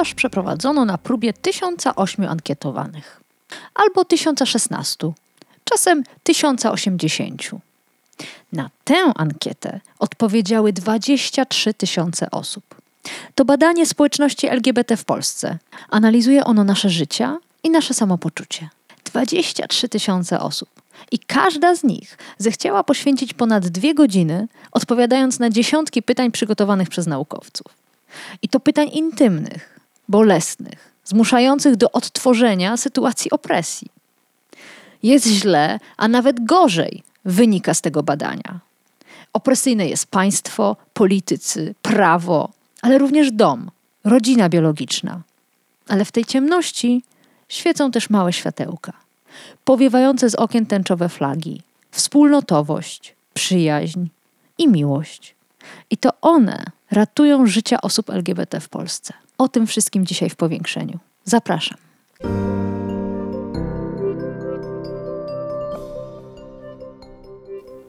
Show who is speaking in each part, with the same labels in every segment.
Speaker 1: Sondaż przeprowadzono na próbie 1008 ankietowanych, albo 1016, czasem 1080. Na tę ankietę odpowiedziały 23 tysiące osób. To badanie społeczności LGBT w Polsce. Analizuje ono nasze życia i nasze samopoczucie. 23 tysiące osób. I każda z nich zechciała poświęcić ponad dwie godziny, odpowiadając na dziesiątki pytań przygotowanych przez naukowców. I to pytań intymnych, bolesnych, zmuszających do odtworzenia sytuacji opresji. Jest źle, a nawet gorzej wynika z tego badania. Opresyjne jest państwo, politycy, prawo, ale również dom, rodzina biologiczna. Ale w tej ciemności świecą też małe światełka, powiewające z okien tęczowe flagi, wspólnotowość, przyjaźń i miłość. I to one ratują życia osób LGBT w Polsce. O tym wszystkim dzisiaj w powiększeniu. Zapraszam.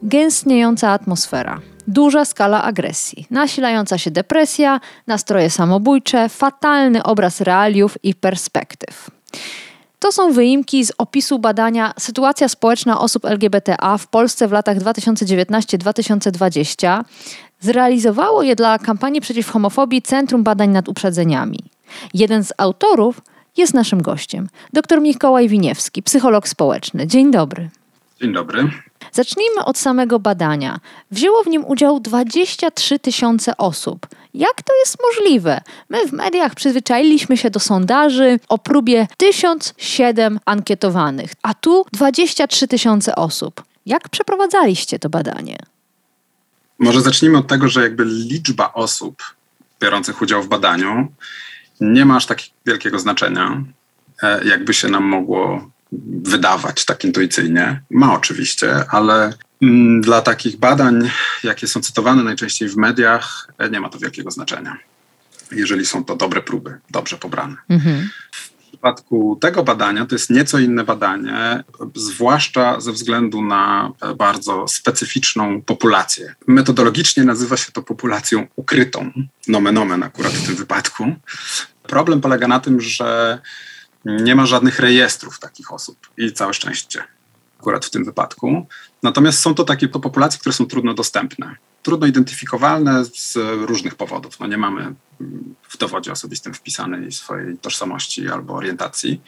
Speaker 1: Gęstniejąca atmosfera, duża skala agresji, nasilająca się depresja, nastroje samobójcze, fatalny obraz realiów i perspektyw. To są wyimki z opisu badania Sytuacja społeczna osób LGBTA w Polsce w latach 2019-2020. Zrealizowało je dla kampanii przeciw homofobii Centrum Badań nad Uprzedzeniami. Jeden z autorów jest naszym gościem, dr Mikołaj Winiewski, psycholog społeczny. Dzień dobry.
Speaker 2: Dzień dobry.
Speaker 1: Zacznijmy od samego badania. Wzięło w nim udział 23 tysiące osób. Jak to jest możliwe? My w mediach przyzwyczailiśmy się do sondaży o próbie 1007 ankietowanych, a tu 23 tysiące osób. Jak przeprowadzaliście to badanie?
Speaker 2: Może zacznijmy od tego, że jakby liczba osób biorących udział w badaniu nie ma aż tak wielkiego znaczenia, e, jakby się nam mogło wydawać tak intuicyjnie. Ma oczywiście, ale mm, dla takich badań, jakie są cytowane najczęściej w mediach, e, nie ma to wielkiego znaczenia. Jeżeli są to dobre próby, dobrze pobrane. Mhm. W przypadku tego badania to jest nieco inne badanie, zwłaszcza ze względu na e, bardzo specyficzną populację. Metodologicznie nazywa się to populacją ukrytą, nomen omen akurat w tym wypadku. Problem polega na tym, że nie ma żadnych rejestrów takich osób i całe szczęście akurat w tym wypadku. Natomiast są to takie populacje, które są trudno dostępne, trudno identyfikowalne z różnych powodów. No nie mamy w dowodzie osobistym wpisanej swojej tożsamości albo orientacji.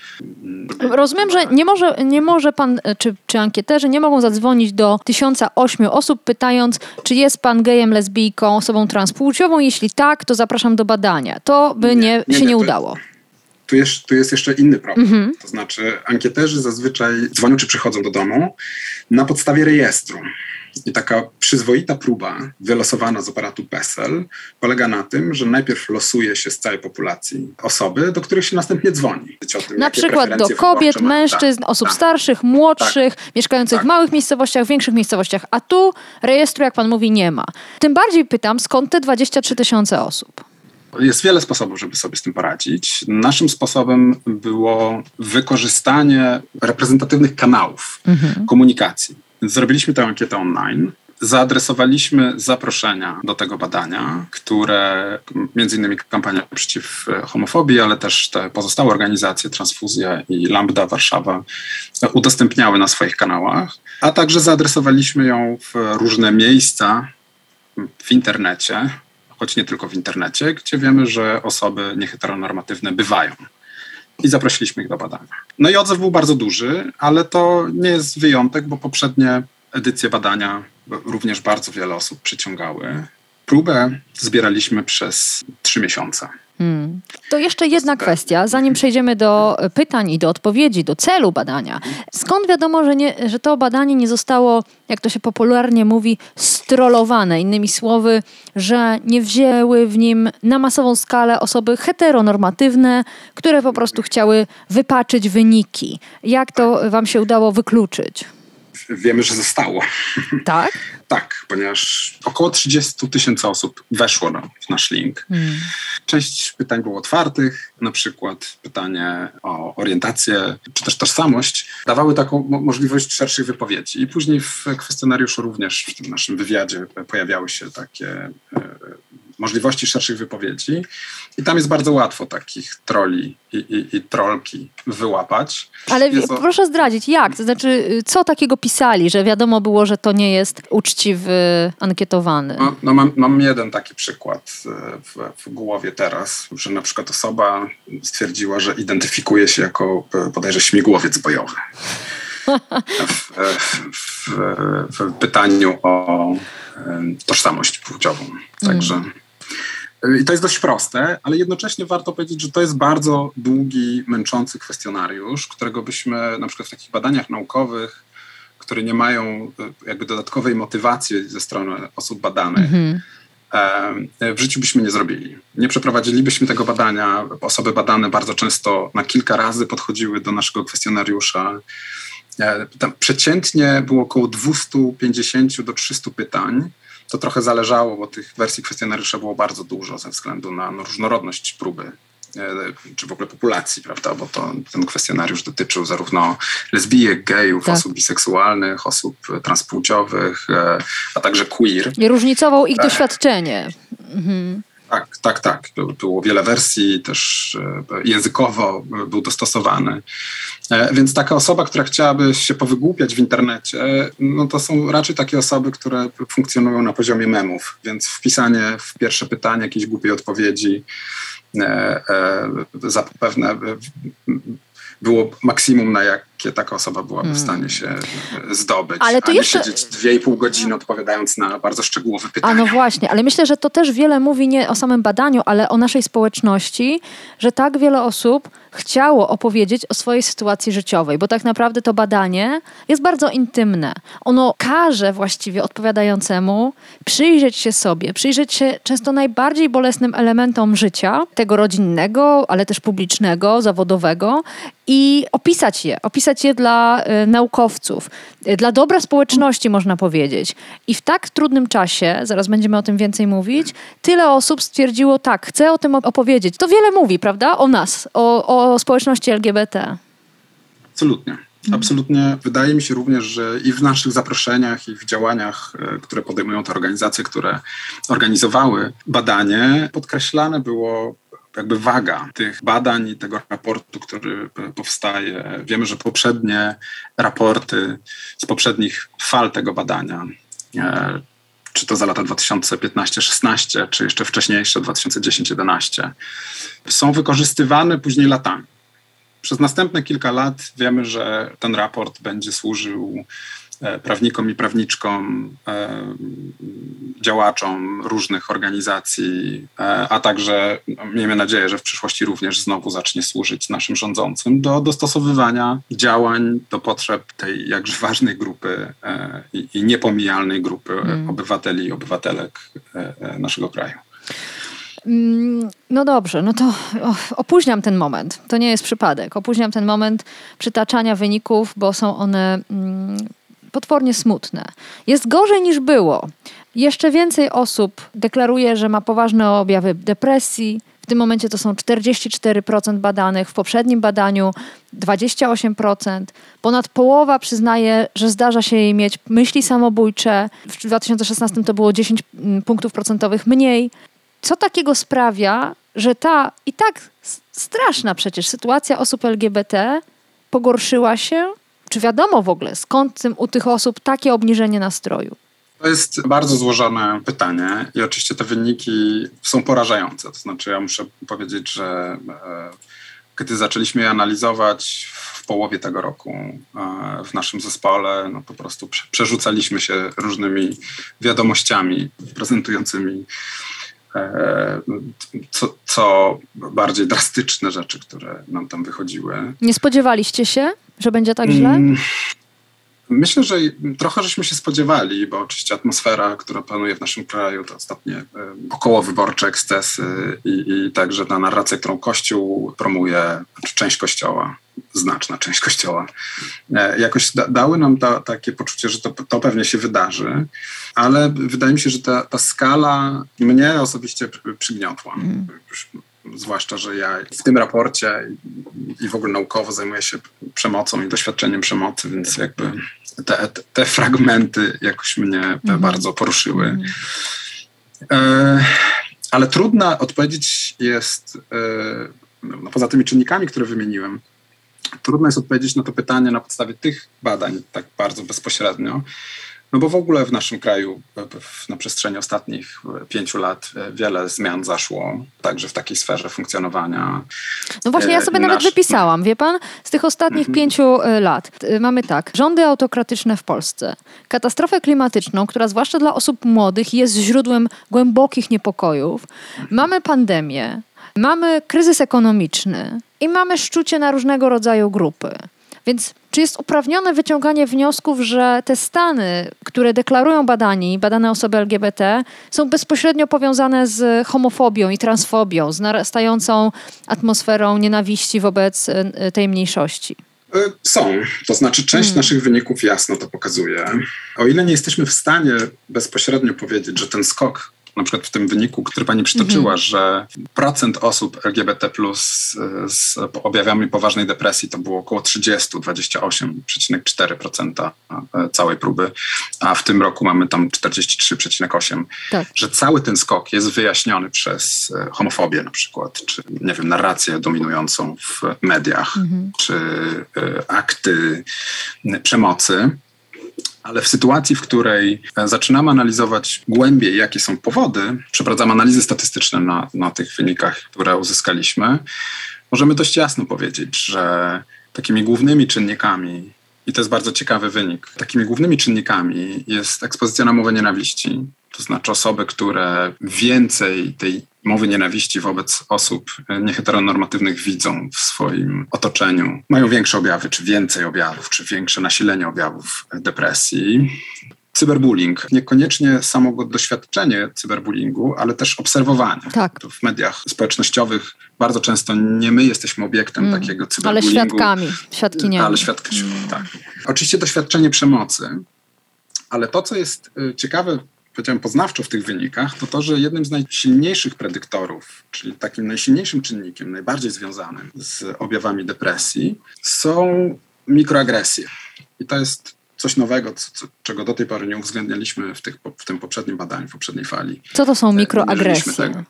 Speaker 1: Rozumiem, że nie może, nie może pan, czy, czy ankieterzy nie mogą zadzwonić do 1008 osób pytając, czy jest pan gejem, lesbijką, osobą transpłciową. Jeśli tak, to zapraszam do badania. To by nie, nie, nie się nie, nie udało
Speaker 2: tu jest, tu jest jeszcze inny problem. Mhm. To znaczy, ankieterzy zazwyczaj dzwonią czy przychodzą do domu na podstawie rejestru. I taka przyzwoita próba wylosowana z aparatu PESEL polega na tym, że najpierw losuje się z całej populacji osoby, do których się następnie dzwoni.
Speaker 1: Tym, na przykład do kobiet, mężczyzn, tak, osób tak, starszych, młodszych, tak, mieszkających tak. w małych miejscowościach, w większych miejscowościach, a tu rejestru, jak pan mówi, nie ma. Tym bardziej pytam, skąd te 23 tysiące osób?
Speaker 2: Jest wiele sposobów, żeby sobie z tym poradzić. Naszym sposobem było wykorzystanie reprezentatywnych kanałów mhm. komunikacji. Zrobiliśmy tę ankietę online. Zaadresowaliśmy zaproszenia do tego badania, które między innymi kampania przeciw homofobii, ale też te pozostałe organizacje, Transfuzja i Lambda Warszawa udostępniały na swoich kanałach, a także zaadresowaliśmy ją w różne miejsca w internecie, choć nie tylko w internecie, gdzie wiemy, że osoby nieheteronormatywne bywają. I zaprosiliśmy ich do badania. No i odzew był bardzo duży, ale to nie jest wyjątek, bo poprzednie edycje badania również bardzo wiele osób przyciągały. Próbę zbieraliśmy przez trzy miesiące.
Speaker 1: Hmm. To jeszcze jedna kwestia, zanim przejdziemy do pytań i do odpowiedzi, do celu badania. Skąd wiadomo, że, nie, że to badanie nie zostało, jak to się popularnie mówi, strolowane? Innymi słowy, że nie wzięły w nim na masową skalę osoby heteronormatywne, które po prostu chciały wypaczyć wyniki. Jak to Wam się udało wykluczyć?
Speaker 2: Wiemy, że zostało.
Speaker 1: Tak?
Speaker 2: tak, ponieważ około 30 tysięcy osób weszło na, w nasz link. Hmm. Część pytań było otwartych, na przykład pytanie o orientację czy też tożsamość, dawały taką mo możliwość szerszych wypowiedzi. I później w kwestionariuszu również w tym naszym wywiadzie pojawiały się takie e, możliwości szerszych wypowiedzi. I tam jest bardzo łatwo takich troli i, i, i trolki wyłapać.
Speaker 1: Ale proszę zdradzić, jak? To znaczy, co takiego pisali, że wiadomo było, że to nie jest uczciwy ankietowany?
Speaker 2: No, no mam, mam, jeden taki przykład e, w, w, głowie teraz, że na przykład osoba stwierdziła, że identyfikuje się jako e, bodajże śmigłowiec bojowy. W, w, w, pytaniu o tożsamość płciową. Także. Mm. I to jest dość proste, ale jednocześnie warto powiedzieć, że to jest bardzo długi, męczący kwestionariusz, którego byśmy na przykład w takich badaniach naukowych, które nie mają e, jakby dodatkowej motywacji ze strony osób badanych, mm-hmm w życiu byśmy nie zrobili. Nie przeprowadzilibyśmy tego badania. Osoby badane bardzo często na kilka razy podchodziły do naszego kwestionariusza. E, tam przeciętnie było około 250 do 300 pytań to trochę zależało, bo tych wersji kwestionariusza było bardzo dużo ze względu na no, różnorodność próby e, czy w ogóle populacji, prawda? Bo to, ten kwestionariusz dotyczył zarówno lesbijek, gejów, tak. osób biseksualnych, osób transpłciowych, e, a także queer.
Speaker 1: I różnicował ich e, doświadczenie. Mhm.
Speaker 2: Tak, tak, tak. Było wiele wersji, też językowo był dostosowany. E, więc taka osoba, która chciałaby się powygłupiać w internecie, no to są raczej takie osoby, które funkcjonują na poziomie memów, więc wpisanie w pierwsze pytanie jakiejś głupiej odpowiedzi e, e, zapewne było maksimum, na jakie taka osoba byłaby w stanie się e, zdobyć. Ale to a jeszcze... nie siedzieć dwie i pół godziny odpowiadając na bardzo szczegółowe pytania.
Speaker 1: A no właśnie, ale myślę, że to też wiele mówi nie o samym badaniu, ale o naszej społeczności, że tak wiele osób chciało opowiedzieć o swojej sytuacji życiowej, bo tak naprawdę to badanie jest bardzo intymne. Ono każe właściwie odpowiadającemu przyjrzeć się sobie, przyjrzeć się często najbardziej bolesnym elementom życia, tego rodzinnego, ale też publicznego, zawodowego i opisać je, opisać je dla y, naukowców, y, dla dobra społeczności, można powiedzieć. I w tak trudnym czasie, zaraz będziemy o tym więcej mówić, tyle osób stwierdziło, tak, chcę o tym opowiedzieć. To wiele mówi, prawda, o nas, o, o społeczności LGBT.
Speaker 2: Absolutnie. Mhm. Absolutnie. Wydaje mi się również, że i w naszych zaproszeniach, i w działaniach, y, które podejmują te organizacje, które organizowały badanie, podkreślane było jakby waga tych badań i tego raportu, który powstaje. Wiemy, że poprzednie raporty z poprzednich fal tego badania, e, czy to za lata 2015-16, czy jeszcze wcześniejsze 2010-11, są wykorzystywane później latami. Przez następne kilka lat wiemy, że ten raport będzie służył prawnikom i prawniczkom, e, działaczom różnych organizacji, e, a także no, miejmy nadzieję, że w przyszłości również znowu zacznie służyć naszym rządzącym do dostosowywania działań do potrzeb tej jakże ważnej grupy i, i niepomijalnej grupy mm. obywateli i obywatelek naszego kraju.
Speaker 1: Mm, no dobrze, no to opóźniam ten moment. To nie jest przypadek. Opóźniam ten moment przytaczania wyników, bo są one mm, potwornie smutne. Jest gorzej niż było. Jeszcze więcej osób deklaruje, że ma poważne objawy depresji. W tym momencie to są 44% badanych, w poprzednim badaniu 28%. Ponad połowa przyznaje, że zdarza się jej mieć myśli samobójcze. W 2016 to było 10 mm, punktów procentowych mniej. Co takiego sprawia, że ta i tak straszna przecież sytuacja osób LGBT pogorszyła się czy wiadomo w ogóle, skąd tym, u tych osób takie obniżenie nastroju?
Speaker 2: To jest bardzo złożone pytanie i oczywiście te wyniki są porażające. To znaczy, ja muszę powiedzieć, że Gdy zaczęliśmy je analizować w połowie tego roku e, w naszym zespole, no po prostu przerzucaliśmy się różnymi wiadomościami prezentującymi e, co, co bardziej drastyczne rzeczy, które nam tam wychodziły.
Speaker 1: Nie spodziewaliście się, że będzie tak źle? Mm,
Speaker 2: Myślę, że trochę żeśmy się spodziewali, bo oczywiście atmosfera, która panuje w naszym kraju, to ostatnie e, okołowyborcze ekscesy i, i także ta narracja, którą Kościół promuje, czy część Kościoła, znaczna część Kościoła, e, jakoś da, dały nam ta, takie poczucie, że to, to pewnie się wydarzy, ale wydaje mi się, że ta, ta skala mnie osobiście przygniotła. Mm zwłaszcza, że ja w tym raporcie i w ogóle naukowo zajmuję się przemocą i doświadczeniem przemocy, więc jakby te, te fragmenty jakoś mnie mhm. bardzo poruszyły. Mhm. E, ale trudna odpowiedzieć jest, e, no, poza tymi czynnikami, które wymieniłem, trudno jest odpowiedzieć na to pytanie na podstawie tych badań tak bardzo bezpośrednio, no bo w ogóle w naszym kraju na przestrzeni ostatnich pięciu lat e, wiele zmian zaszło, także w takiej sferze funkcjonowania.
Speaker 1: No właśnie, ja e, sobie Nasz... nawet wypisałam, wie pan, z tych ostatnich mhm. pięciu e, lat mamy tak, rządy autokratyczne w Polsce, katastrofę klimatyczną, która zwłaszcza dla osób młodych jest źródłem głębokich niepokojów, mamy pandemię, mamy kryzys ekonomiczny i mamy szczucie na różnego rodzaju grupy. Więc czy jest uprawnione wyciąganie wniosków, że te stany, które deklarują badani, badane osoby LGBT, są bezpośrednio powiązane z homofobią i transfobią, z narastającą atmosferą nienawiści wobec e, tej mniejszości?
Speaker 2: E, są. To znaczy, część hmm. naszych wyników jasno to pokazuje. O ile nie jesteśmy w stanie bezpośrednio powiedzieć, że ten skok na przykład w tym wyniku, który pani przytoczyła, mhm. że procent osób LGBT plus z objawami poważnej depresji to było około 30, 28,4% całej próby, a w tym roku mamy tam 43,8%. Tak. Że cały ten skok jest wyjaśniony przez e, homofobię na przykład, czy nie wiem, narrację dominującą w mediach, mhm. czy akty przemocy ale w sytuacji, w której e, zaczynamy analizować głębiej, jakie są powody, przeprowadzamy analizy statystyczne na, na tych wynikach, które uzyskaliśmy, możemy dość jasno powiedzieć, że takimi głównymi czynnikami, i to jest bardzo ciekawy wynik, takimi głównymi czynnikami jest ekspozycja na mowę nienawiści, to znaczy osoby, które więcej tej mowy nienawiści wobec osób nieheteronormatywnych widzą w swoim otoczeniu, mają większe objawy, czy więcej objawów, czy większe nasilenie objawów depresji. Cyberbullying, niekoniecznie samo doświadczenie cyberbullyingu, ale też obserwowanie. Tak. W mediach społecznościowych bardzo często nie my jesteśmy obiektem mm. takiego cyberbullyingu.
Speaker 1: Ale świadkami, świadkiniami.
Speaker 2: Ale świadkami, mm. tak. Oczywiście doświadczenie przemocy, ale to, co jest y, ciekawe powiedziałem, poznawczo w tych wynikach, to to, że jednym z najsilniejszych predyktorów, czyli takim najsilniejszym czynnikiem, najbardziej związanym z objawami depresji, są mikroagresje. I to jest coś nowego, co, co, czego do tej pory nie uwzględnialiśmy w, tych, w tym poprzednim badaniu, w poprzedniej fali.
Speaker 1: Co to są e, mikroagresje?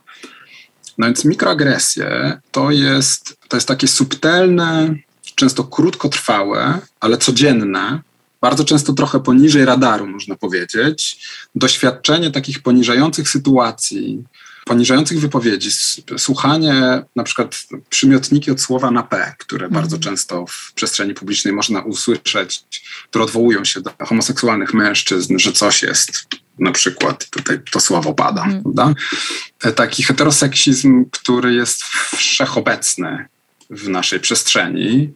Speaker 2: No więc mikroagresje to jest, to jest takie subtelne, często krótkotrwałe, ale codzienne bardzo często trochę poniżej radaru, można powiedzieć, doświadczenie takich poniżających sytuacji, poniżających wypowiedzi, słuchanie na przykład przymiotniki od słowa na P, które mm. bardzo często w przestrzeni publicznej można usłyszeć, które odwołują się do homoseksualnych mężczyzn, że coś jest na przykład, tutaj to słowo pada, mm. prawda? E, taki heteroseksizm, który jest wszechobecny w naszej przestrzeni,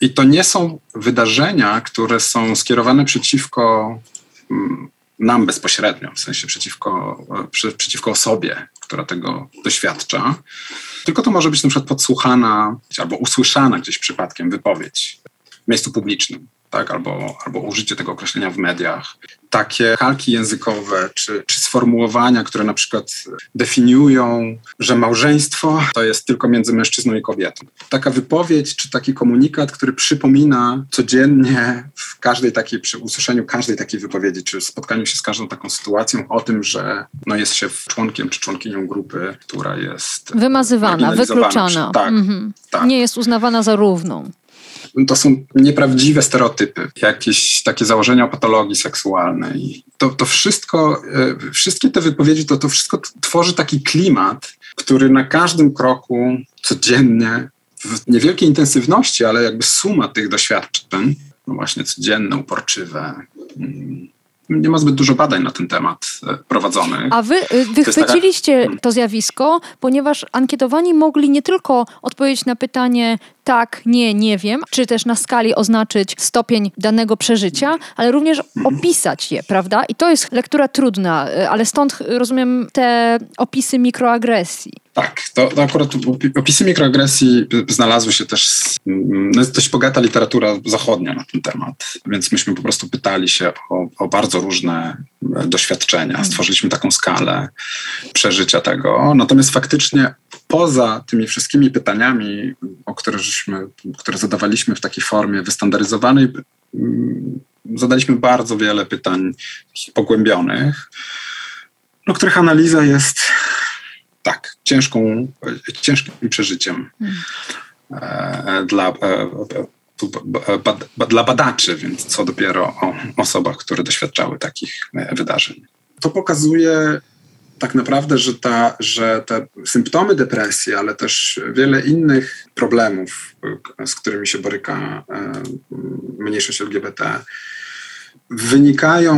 Speaker 2: i to nie są wydarzenia, które są skierowane przeciwko mm, nam bezpośrednio, w sensie przeciwko, przeciwko osobie, która tego doświadcza, tylko to może być na przykład podsłuchana albo usłyszana gdzieś przypadkiem wypowiedź w miejscu publicznym tak? albo, albo użycie tego określenia w mediach. Takie kalki językowe czy, czy sformułowania, które na przykład definiują, że małżeństwo to jest tylko między mężczyzną i kobietą. Taka wypowiedź czy taki komunikat, który przypomina codziennie w każdej takiej, przy usłyszeniu każdej takiej wypowiedzi, czy spotkaniu się z każdą taką sytuacją o tym, że no jest się członkiem czy członkinią grupy, która jest
Speaker 1: wymazywana, wykluczana. Tak, mhm. tak. Nie jest uznawana za równą
Speaker 2: to są nieprawdziwe stereotypy, jakieś takie założenia o patologii seksualnej. To, to wszystko, e, wszystkie te wypowiedzi, to, to wszystko tworzy taki klimat, który na każdym kroku codziennie w niewielkiej intensywności, ale jakby suma tych doświadczeń, no właśnie codzienne, uporczywe, mm, nie ma zbyt dużo badań na ten temat e, prowadzonych.
Speaker 1: A wy y, wychwyciliście to, taka... to zjawisko, ponieważ ankietowani mogli nie tylko odpowiedzieć na pytanie tak, nie, nie wiem, czy też na skali oznaczyć stopień danego przeżycia, ale również opisać je, prawda? I to jest lektura trudna, y, ale stąd rozumiem te opisy mikroagresji.
Speaker 2: Tak, to, to akurat opisy mikroagresji znalazły się też, no jest dość bogata literatura zachodnia na ten temat, więc myśmy po prostu pytali się o, o bardzo różne e, doświadczenia. Mhm. Stworzyliśmy taką skalę przeżycia tego. Natomiast faktycznie poza tymi wszystkimi pytaniami, o które, żeśmy, które zadawaliśmy w takiej formie wystandaryzowanej, zadaliśmy bardzo wiele pytań pogłębionych, no, których analiza jest ciężką, ciężkim przeżyciem hmm. dla, e, dla badaczy, więc co dopiero o osobach, które doświadczały takich wydarzeń. To pokazuje tak naprawdę, że, ta, że te symptomy depresji, ale też wiele innych problemów, z którymi się boryka mniejszość LGBT, wynikają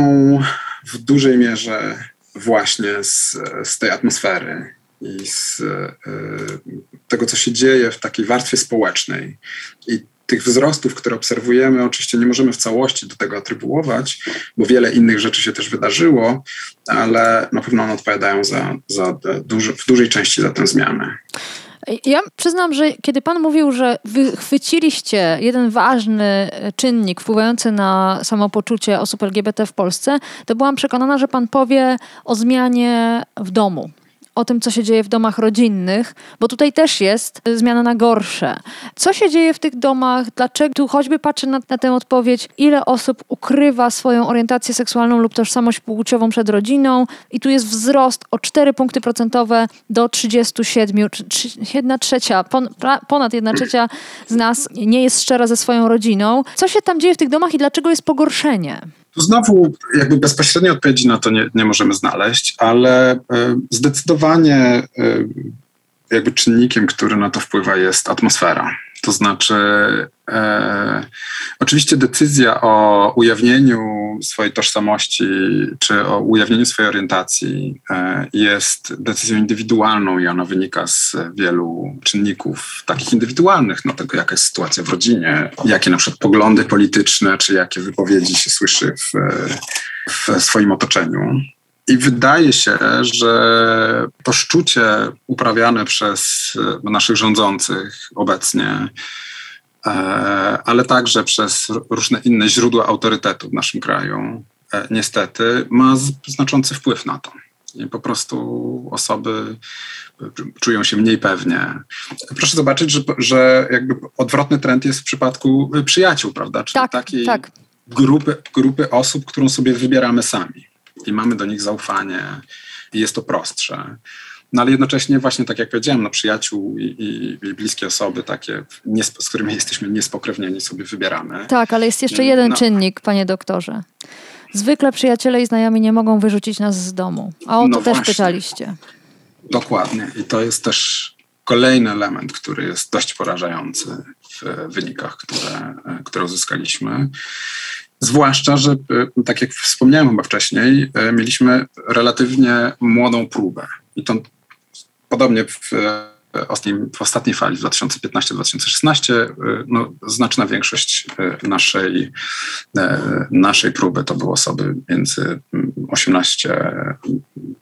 Speaker 2: w dużej mierze właśnie z, z tej atmosfery i z e, tego, co się dzieje w takiej warstwie społecznej. I tych wzrostów, które obserwujemy, oczywiście nie możemy w całości do tego atrybuować, bo wiele innych rzeczy się też wydarzyło, ale na pewno one odpowiadają za, za duży, w dużej części za tę zmianę.
Speaker 1: Ja przyznam, że kiedy Pan mówił, że wychwyciliście jeden ważny czynnik wpływający na samopoczucie osób LGBT w Polsce, to byłam przekonana, że Pan powie o zmianie w domu o tym, co się dzieje w domach rodzinnych, bo tutaj też jest zmiana na gorsze. Co się dzieje w tych domach? Dlaczego? Tu choćby patrzę na, na tę odpowiedź, ile osób ukrywa swoją orientację seksualną lub tożsamość płciową przed rodziną i tu jest wzrost o 4 punkty procentowe do 37. Jedna trzecia, ponad jedna trzecia z nas nie jest szczera ze swoją rodziną. Co się tam dzieje w tych domach i dlaczego jest pogorszenie?
Speaker 2: Tu znowu jakby bezpośredniej odpowiedzi na to nie, nie możemy znaleźć, ale e, zdecydowanie e, jakby czynnikiem, który na to wpływa jest atmosfera. To znaczy, e, oczywiście decyzja o ujawnieniu swojej tożsamości czy o ujawnieniu swojej orientacji e, jest decyzją indywidualną i ona wynika z wielu czynników takich indywidualnych, no tego jaka jest sytuacja w rodzinie, jakie na przykład poglądy polityczne czy jakie wypowiedzi się słyszy w, w swoim otoczeniu. I wydaje się, że to szczucie uprawiane przez e, naszych rządzących obecnie, e, ale także przez różne inne źródła autorytetu w naszym kraju, e, niestety ma znaczący wpływ na to. I po prostu osoby czują się mniej pewnie. Proszę zobaczyć, że, że jakby odwrotny trend jest w przypadku przyjaciół, prawda?
Speaker 1: Czyli tak, takiej tak.
Speaker 2: Grupy, grupy osób, którą sobie wybieramy sami i mamy do nich zaufanie i jest to prostsze. No ale jednocześnie właśnie tak jak powiedziałem, no przyjaciół i, i, i bliskie osoby takie, nie, z którymi jesteśmy niespokrewnieni sobie wybieramy.
Speaker 1: Tak, ale jest jeszcze jeden no. czynnik, panie doktorze. Zwykle przyjaciele i znajomi nie mogą wyrzucić nas z domu. A o to no też właśnie. pytaliście.
Speaker 2: Dokładnie. I to jest też kolejny element, który jest dość porażający w wynikach, które, które uzyskaliśmy. Zwłaszcza, że e, tak jak wspomniałem chyba wcześniej, e, mieliśmy relatywnie młodą próbę. I to podobnie w w ostatniej fali, w 2015-2016, no, znaczna większość naszej, naszej próby to były osoby między 18,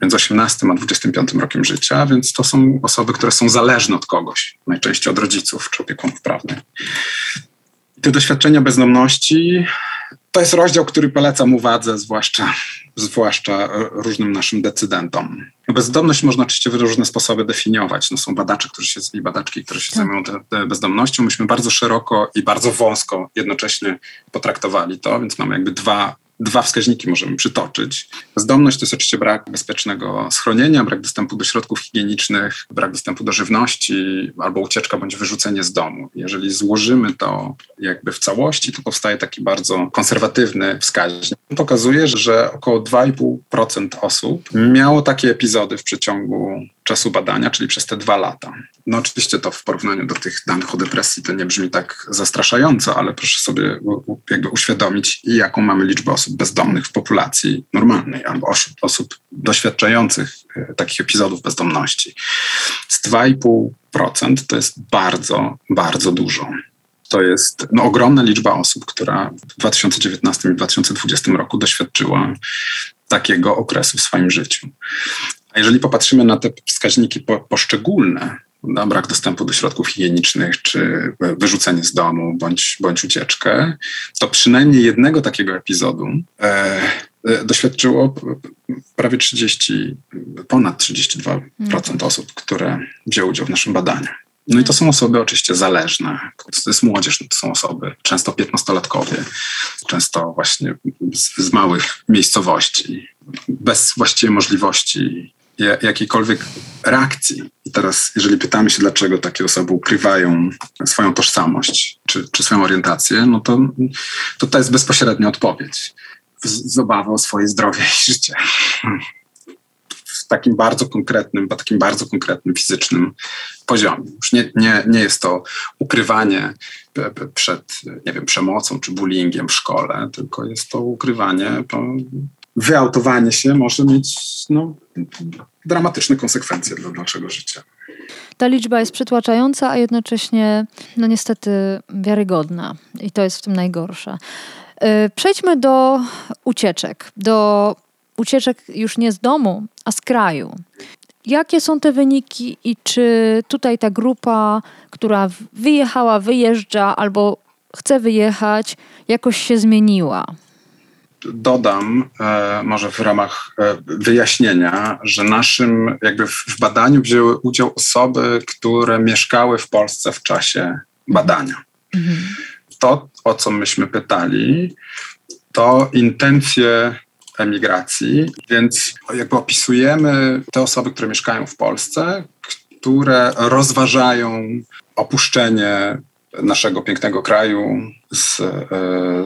Speaker 2: między 18 a 25 rokiem życia, więc to są osoby, które są zależne od kogoś, najczęściej od rodziców czy opiekunów prawnych. Te doświadczenia bezdomności to jest rozdział, który polecam uwadze, zwłaszcza, zwłaszcza różnym naszym decydentom. Bezdomność można oczywiście w różne sposoby definiować. No są badacze, którzy się, i badaczki, które się tak. zajmują bezdomnością. Myśmy bardzo szeroko i bardzo wąsko jednocześnie potraktowali to, więc mamy jakby dwa dwa wskaźniki możemy przytoczyć. Bezdomność to jest oczywiście brak bezpiecznego schronienia, brak dostępu do środków higienicznych, brak dostępu do żywności albo ucieczka bądź wyrzucenie z domu. Jeżeli złożymy to jakby w całości, to powstaje taki bardzo konserwatywny wskaźnik. Pokazuje, że około 2,5% osób miało takie epizody w przeciągu czasu badania, czyli przez te dwa lata. No oczywiście to w porównaniu do tych danych o depresji to nie brzmi tak zastraszająco, ale proszę sobie jakby uświadomić, jaką mamy liczbę osób bezdomnych w populacji normalnej albo osób, osób doświadczających e, takich epizodów bezdomności. Z 2,5% to jest bardzo, bardzo dużo. To jest no, ogromna liczba osób, która w 2019 i 2020 roku doświadczyła takiego okresu w swoim życiu. A jeżeli popatrzymy na te wskaźniki po, poszczególne, na brak dostępu do środków higienicznych, czy wyrzucenie z domu, bądź, bądź ucieczkę, to przynajmniej jednego takiego epizodu e, e doświadczyło prawie 30, ponad 32% mm. osób, które wzięły udział w naszym badaniu. No i to są osoby oczywiście zależne. To jest młodzież, to są osoby często piętnastolatkowie, często właśnie z, z małych miejscowości, bez właściwie możliwości jakiejkolwiek reakcji. I teraz, jeżeli pytamy się, dlaczego takie osoby ukrywają swoją tożsamość czy, czy swoją orientację, no to, to to jest bezpośrednia odpowiedź. Z, obawą o swoje zdrowie i życie. W takim bardzo konkretnym, po takim bardzo konkretnym fizycznym poziomie. Już nie, nie, nie jest to ukrywanie przed, nie wiem, przemocą czy bullyingiem w szkole, tylko jest to ukrywanie po wyautowanie się może mieć no, dramatyczne konsekwencje dla naszego życia.
Speaker 1: Ta liczba jest przytłaczająca, a jednocześnie, no niestety, wiarygodna. I to jest w tym najgorsze. Y, przejdźmy do ucieczek. Do ucieczek już nie z domu, a z kraju. Jakie są te wyniki i czy tutaj ta grupa, która wyjechała, wyjeżdża albo chce wyjechać, jakoś się zmieniła?
Speaker 2: Dodam e, może w ramach e, wyjaśnienia, że naszym jakby w badaniu wzięły udział osoby, które mieszkały w Polsce w czasie badania. Mhm. To, o co myśmy pytali, to intencje emigracji, więc jakby opisujemy te osoby, które mieszkają w Polsce, które rozważają opuszczenie naszego pięknego kraju z, e,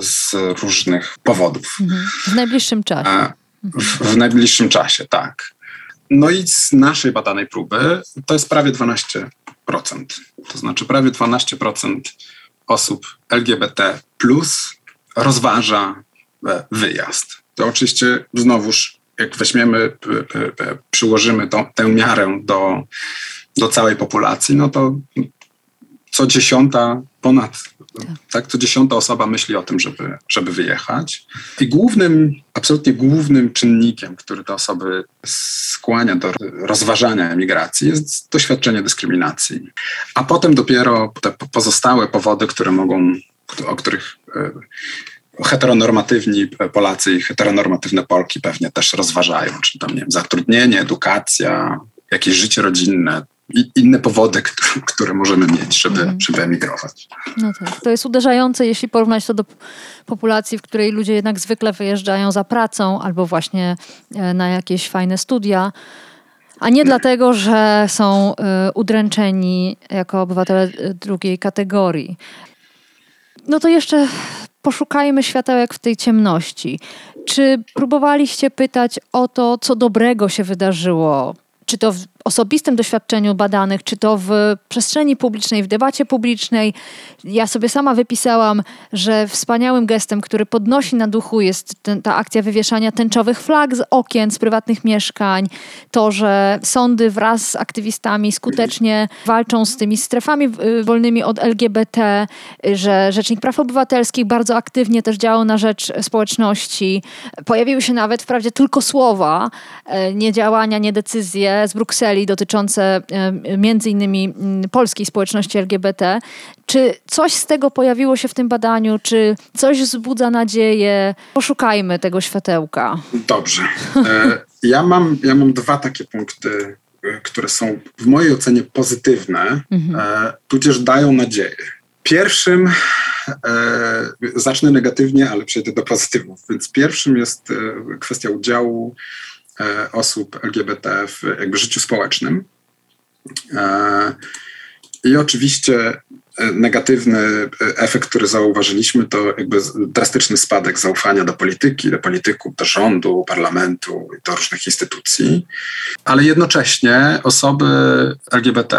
Speaker 2: z różnych powodów.
Speaker 1: Mhm. W najbliższym czasie.
Speaker 2: W, w, najbliższym czasie, tak. No i z naszej badanej próby to jest prawie 12%. To znaczy prawie 12% osób LGBT plus rozważa e, wyjazd. To oczywiście znowuż, jak weźmiemy, przyłożymy tą, tę miarę do, do całej populacji, no to co dziesiąta, ponad, tak. tak, co dziesiąta osoba myśli o tym, żeby, żeby wyjechać. I głównym, absolutnie głównym czynnikiem, który te osoby skłania do rozważania emigracji, jest doświadczenie dyskryminacji. A potem dopiero te pozostałe powody, które mogą, o których e, heteronormatywni Polacy i heteronormatywne Polki pewnie też rozważają, czy tam, nie wiem, zatrudnienie, edukacja, jakieś życie rodzinne, inne powody, które, możemy mieć, żeby, mhm. żeby emigrować.
Speaker 1: No tak. To jest uderzające, jeśli porównać to do populacji, w której ludzie jednak zwykle wyjeżdżają za pracą albo właśnie e, na jakieś fajne studia, a nie dlatego, że są e, udręczeni jako obywatele e, drugiej kategorii. No to jeszcze poszukajmy światełek w tej ciemności. Czy próbowaliście pytać o to, co dobrego się wydarzyło czy to osobistym doświadczeniu badanych, czy to w przestrzeni publicznej, w debacie publicznej. Ja sobie sama wypisałam, że wspaniałym gestem, który podnosi na duchu jest ten, ta akcja wywieszania tęczowych flag z okien, z prywatnych mieszkań. To, że sądy wraz z aktywistami skutecznie walczą z tymi strefami y, wolnymi od LGBT, że Rzecznik Praw Obywatelskich bardzo aktywnie też działał na rzecz społeczności. Pojawiły się nawet wprawdzie tylko słowa, y, nie działania, nie decyzje, z Brukseli dotyczące e, między innymi polskiej społeczności LGBT. Czy coś z tego pojawiło się w tym badaniu? Czy coś wzbudza nadzieję? Poszukajmy tego światełka.
Speaker 2: Dobrze. E, ja mam, ja mam dwa takie punkty, e, które są w mojej ocenie pozytywne, mhm. tudzież dają nadzieję. Pierwszym, e, zacznę negatywnie, ale przejdę do pozytywów. Więc pierwszym jest kwestia udziału osób LGBT w jakby życiu społecznym. E, I oczywiście negatywny efekt, który zauważyliśmy, to jakby drastyczny spadek zaufania do polityki, do polityków, do rządu, parlamentu, do różnych instytucji. Ale jednocześnie osoby LGBT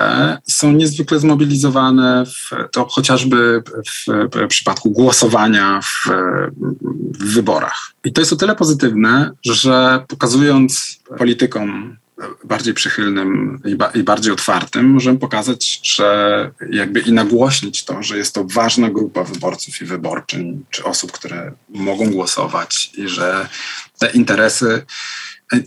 Speaker 2: są niezwykle zmobilizowane w, to chociażby w, w przypadku głosowania w, w wyborach. I to jest o tyle pozytywne, że pokazując politykom bardziej przychylnym i, ba i, bardziej otwartym, możemy pokazać, że jakby i nagłośnić to, że jest to ważna grupa wyborców i wyborczyń, czy osób, które mogą głosować i że te interesy,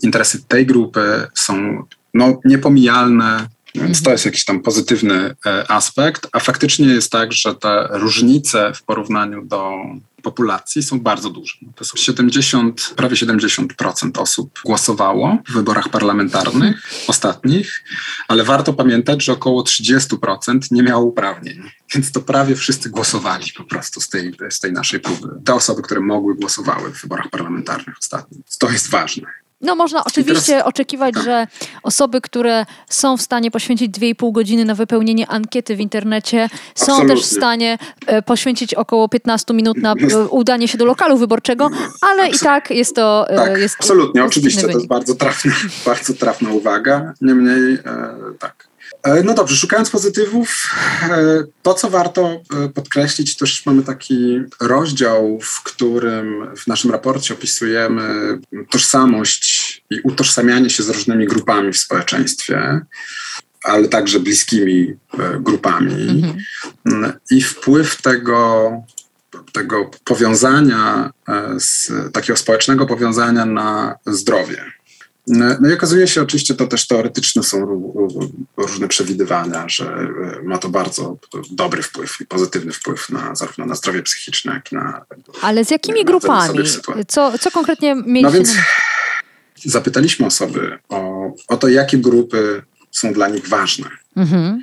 Speaker 2: interesy tej grupy są no, niepomijalne, więc to jest jakiś tam pozytywny e, aspekt, a faktycznie jest tak, że te różnice w porównaniu do populacji są bardzo duże. To są 70, prawie 70% osób głosowało w wyborach parlamentarnych ostatnich, ale warto pamiętać, że około 30% nie miało uprawnień. Więc to prawie wszyscy głosowali po prostu z tej, z tej naszej próby. Te osoby, które mogły, głosowały w wyborach parlamentarnych ostatnich. To jest ważne.
Speaker 1: No można oczywiście teraz... oczekiwać, że osoby, które są w stanie poświęcić 2,5 godziny na wypełnienie ankiety w internecie, są Absolutnie. też w stanie e, poświęcić około 15 minut na e, udanie się do lokalu wyborczego, ale i tak jest to...
Speaker 2: E, tak, jest, absolutnie, jest oczywiście to jest bardzo trafna, bardzo trafna uwaga. Niemniej e, tak, no dobrze, szukając pozytywów, e, to co warto e, podkreślić, też mamy taki rozdział, w którym w naszym raporcie opisujemy tożsamość i utożsamianie się z różnymi grupami w społeczeństwie, ale także bliskimi grupami mhm. i wpływ tego, tego powiązania, z, takiego społecznego powiązania na zdrowie. No i okazuje się, oczywiście to też teoretyczne są różne przewidywania, że e, ma to bardzo dobry wpływ i pozytywny wpływ na, zarówno na zdrowie psychiczne, jak i na.
Speaker 1: Ale z jakimi grupami? Co, co konkretnie mieliście?
Speaker 2: No więc zapytaliśmy osoby o, o to, jakie grupy są dla nich ważne. Mhm.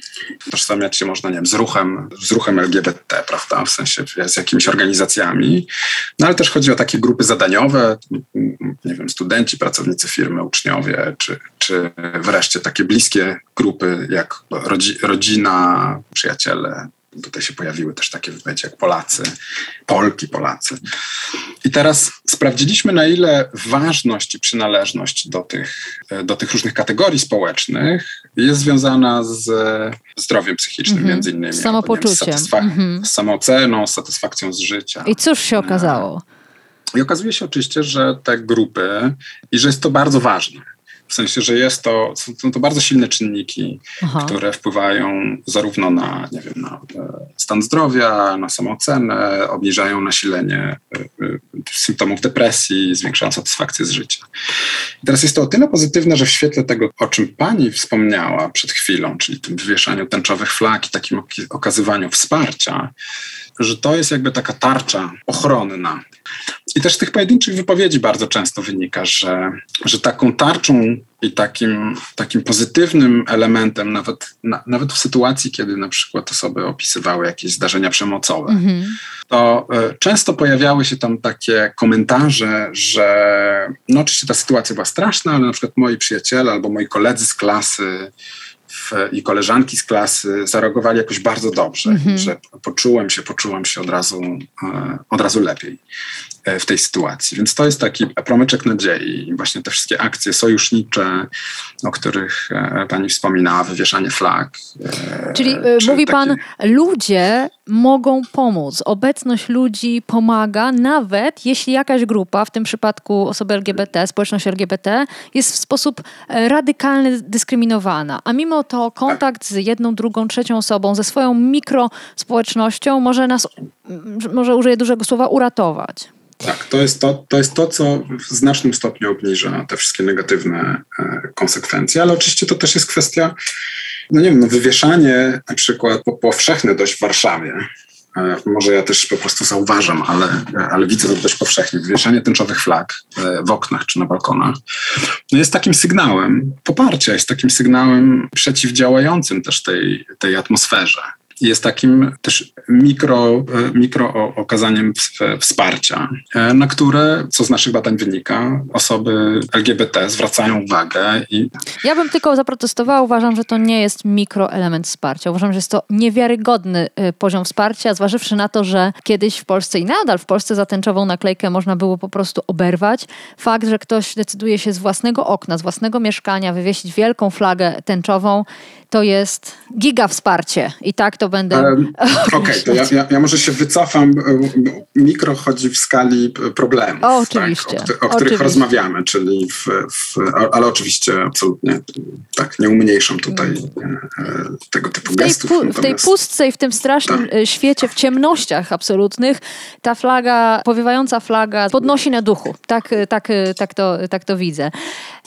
Speaker 2: Tożsamiać się można, nie wiem, z ruchem, z ruchem LGBT, prawda, w sensie z jakimiś organizacjami, no ale też chodzi o takie grupy zadaniowe, nie wiem, studenci, pracownicy firmy, uczniowie, czy, czy wreszcie takie bliskie grupy jak rodzi, rodzina, przyjaciele, tutaj się pojawiły też takie wypowiedzi jak Polacy, Polki, Polacy. I teraz sprawdziliśmy, na ile ważność i przynależność do tych, do tych różnych kategorii społecznych jest związana z zdrowiem psychicznym, mm -hmm. między innymi.
Speaker 1: Samopoczuciem.
Speaker 2: Z, mm -hmm. z samooceną, z satysfakcją z życia.
Speaker 1: I cóż się okazało?
Speaker 2: I okazuje się oczywiście, że te grupy i że jest to bardzo ważne w sensie, że jest to, są to bardzo silne czynniki, Aha. które wpływają zarówno na, nie wiem, na e, stan zdrowia, na samoocenę, obniżają nasilenie e, e, symptomów depresji, zwiększają satysfakcję z życia. I teraz jest to o tyle pozytywne, że w świetle tego, o czym pani wspomniała przed chwilą, czyli tym wywieszaniu tęczowych flag i takim okazywaniu wsparcia, że to jest jakby taka tarcza ochronna. I też z tych pojedynczych wypowiedzi bardzo często wynika, że, że taką tarczą i takim, takim pozytywnym elementem, nawet, na, nawet w sytuacji, kiedy na przykład osoby opisywały jakieś zdarzenia przemocowe, mm-hmm. to y, często pojawiały się tam takie komentarze, że no oczywiście ta sytuacja była straszna, ale na przykład moi przyjaciele albo moi koledzy z klasy i koleżanki z klasy zareagowali jakoś bardzo dobrze, mm-hmm. że poczułem się, poczułem się od razu, e, od razu lepiej e, w tej sytuacji. Więc to jest taki promyczek nadziei. I właśnie te wszystkie akcje sojusznicze, o których e, pani wspominała, wywieszanie flag.
Speaker 1: Czyli mówi taki... pan, ludzie mogą pomóc. Obecność ludzi pomaga, nawet jeśli jakaś grupa, w tym przypadku osoby LGBT, społeczność LGBT, jest w sposób radykalny dyskryminowana. A mimo to kontakt z jedną, drugą, trzecią osobą, ze swoją mikrospołecznością może nas, może użyję dużego słowa, uratować.
Speaker 2: Tak, to jest to, to jest to, co w znacznym stopniu obniża te wszystkie negatywne e, konsekwencje, ale oczywiście to też jest kwestia, no nie wiem, no wywieszanie na przykład powszechne dość w Warszawie, E, może ja też po prostu zauważam, ale, ale widzę to dość powszechnie. Wywieszanie tęczowych flag e, w oknach czy na balkonach no jest takim sygnałem poparcia, jest takim sygnałem przeciwdziałającym też tej, tej atmosferze. Jest takim też mikro, mikro okazaniem wsparcia, na które, co z naszych badań wynika, osoby LGBT zwracają uwagę. I...
Speaker 1: Ja bym tylko zaprotestowała. Uważam, że to nie jest mikroelement wsparcia. Uważam, że jest to niewiarygodny poziom wsparcia, zważywszy na to, że kiedyś w Polsce i nadal w Polsce za tęczową naklejkę można było po prostu oberwać. Fakt, że ktoś decyduje się z własnego okna, z własnego mieszkania wywiesić wielką flagę tęczową, to jest giga wsparcie. I tak to będę. Um,
Speaker 2: Okej, okay, to ja, ja, ja, może się wycofam. Mikro chodzi w skali problemów,
Speaker 1: o, oczywiście,
Speaker 2: tak, o, o, których oczywiście. rozmawiamy, czyli w, w, ale oczywiście absolutnie tak, nie umniejszam tutaj mm. tego typu
Speaker 1: w
Speaker 2: tej, gestów.
Speaker 1: Pu, w tej pustce i w tym strasznym tak. E, świecie, w ciemnościach absolutnych, ta flaga, powiewająca flaga podnosi na duchu. Tak, e, tak, tak, to, tak to widzę.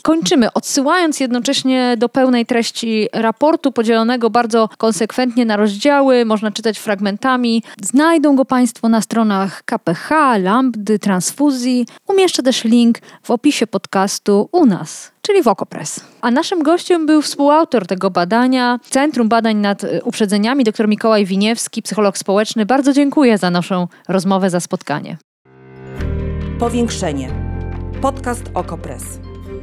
Speaker 1: Kończymy, odsyłając jednocześnie do pełnej treści raportu, podzielonego bardzo konsekwentnie na rozdziały, można czytać fragmentami. Znajdą go Państwo na stronach KPH, Lambdy, Transfuzji. Umieszczę też link w opisie podcastu u nas czyli Wokopres. A naszym gościem był współautor tego badania, Centrum Badań nad Uprzedzeniami, dr Mikołaj Winiewski, psycholog społeczny. Bardzo dziękuję za naszą rozmowę, za spotkanie.
Speaker 3: Powiększenie. Podcast Okopres.